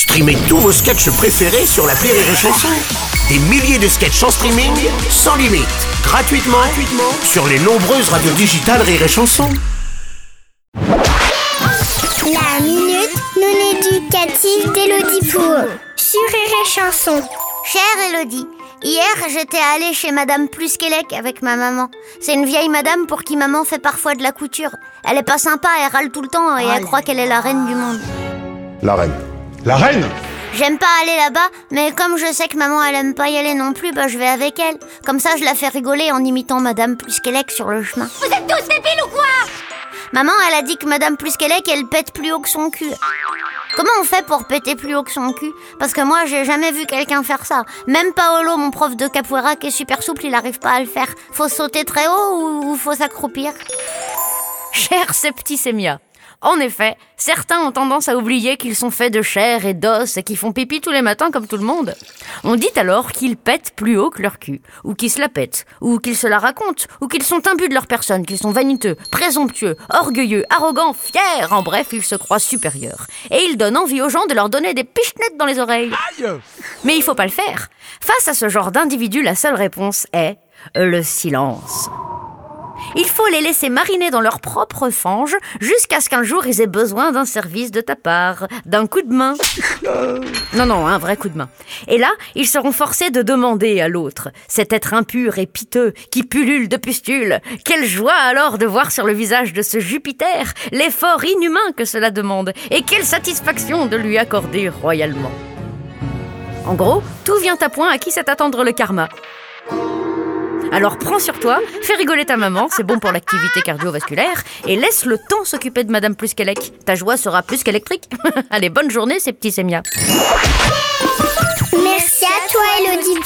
Streamez tous vos sketchs préférés sur la Rire et Chanson. Des milliers de sketchs en streaming, sans limite, gratuitement, gratuitement sur les nombreuses radios digitales Rire et Chanson. La minute non éducative d'Elodie Pour sur Rire et Chanson. Chère Elodie, hier j'étais allée chez Madame Plusquelec avec ma maman. C'est une vieille madame pour qui maman fait parfois de la couture. Elle est pas sympa, elle râle tout le temps et elle croit qu'elle est la reine du monde. La reine. La reine J'aime pas aller là-bas, mais comme je sais que maman elle aime pas y aller non plus, bah je vais avec elle. Comme ça je la fais rigoler en imitant Madame Plusquelec sur le chemin. Vous êtes tous débiles ou quoi? Maman elle a dit que Madame Plusquelec elle pète plus haut que son cul. Comment on fait pour péter plus haut que son cul? Parce que moi j'ai jamais vu quelqu'un faire ça. Même Paolo, mon prof de capoeira qui est super souple, il arrive pas à le faire. Faut sauter très haut ou, ou faut s'accroupir? Cher septicémia. En effet, certains ont tendance à oublier qu'ils sont faits de chair et d'os et qu'ils font pipi tous les matins comme tout le monde. On dit alors qu'ils pètent plus haut que leur cul, ou qu'ils se la pètent, ou qu'ils se la racontent, ou qu'ils sont imbus de leur personne, qu'ils sont vaniteux, présomptueux, orgueilleux, arrogants, fiers, en bref, ils se croient supérieurs. Et ils donnent envie aux gens de leur donner des pichenettes dans les oreilles. Mais il faut pas le faire. Face à ce genre d'individu, la seule réponse est le silence. Il faut les laisser mariner dans leur propre fange jusqu'à ce qu'un jour ils aient besoin d'un service de ta part, d'un coup de main. Non, non, un vrai coup de main. Et là, ils seront forcés de demander à l'autre, cet être impur et piteux qui pullule de pustules. Quelle joie alors de voir sur le visage de ce Jupiter l'effort inhumain que cela demande, et quelle satisfaction de lui accorder royalement. En gros, tout vient à point à qui sait attendre le karma. Alors prends sur toi, fais rigoler ta maman, c'est bon pour l'activité cardiovasculaire, et laisse le temps s'occuper de Madame Plus qu'Élec. Ta joie sera plus qu'électrique. Allez, bonne journée, ces petits sémias. Merci à toi Elodie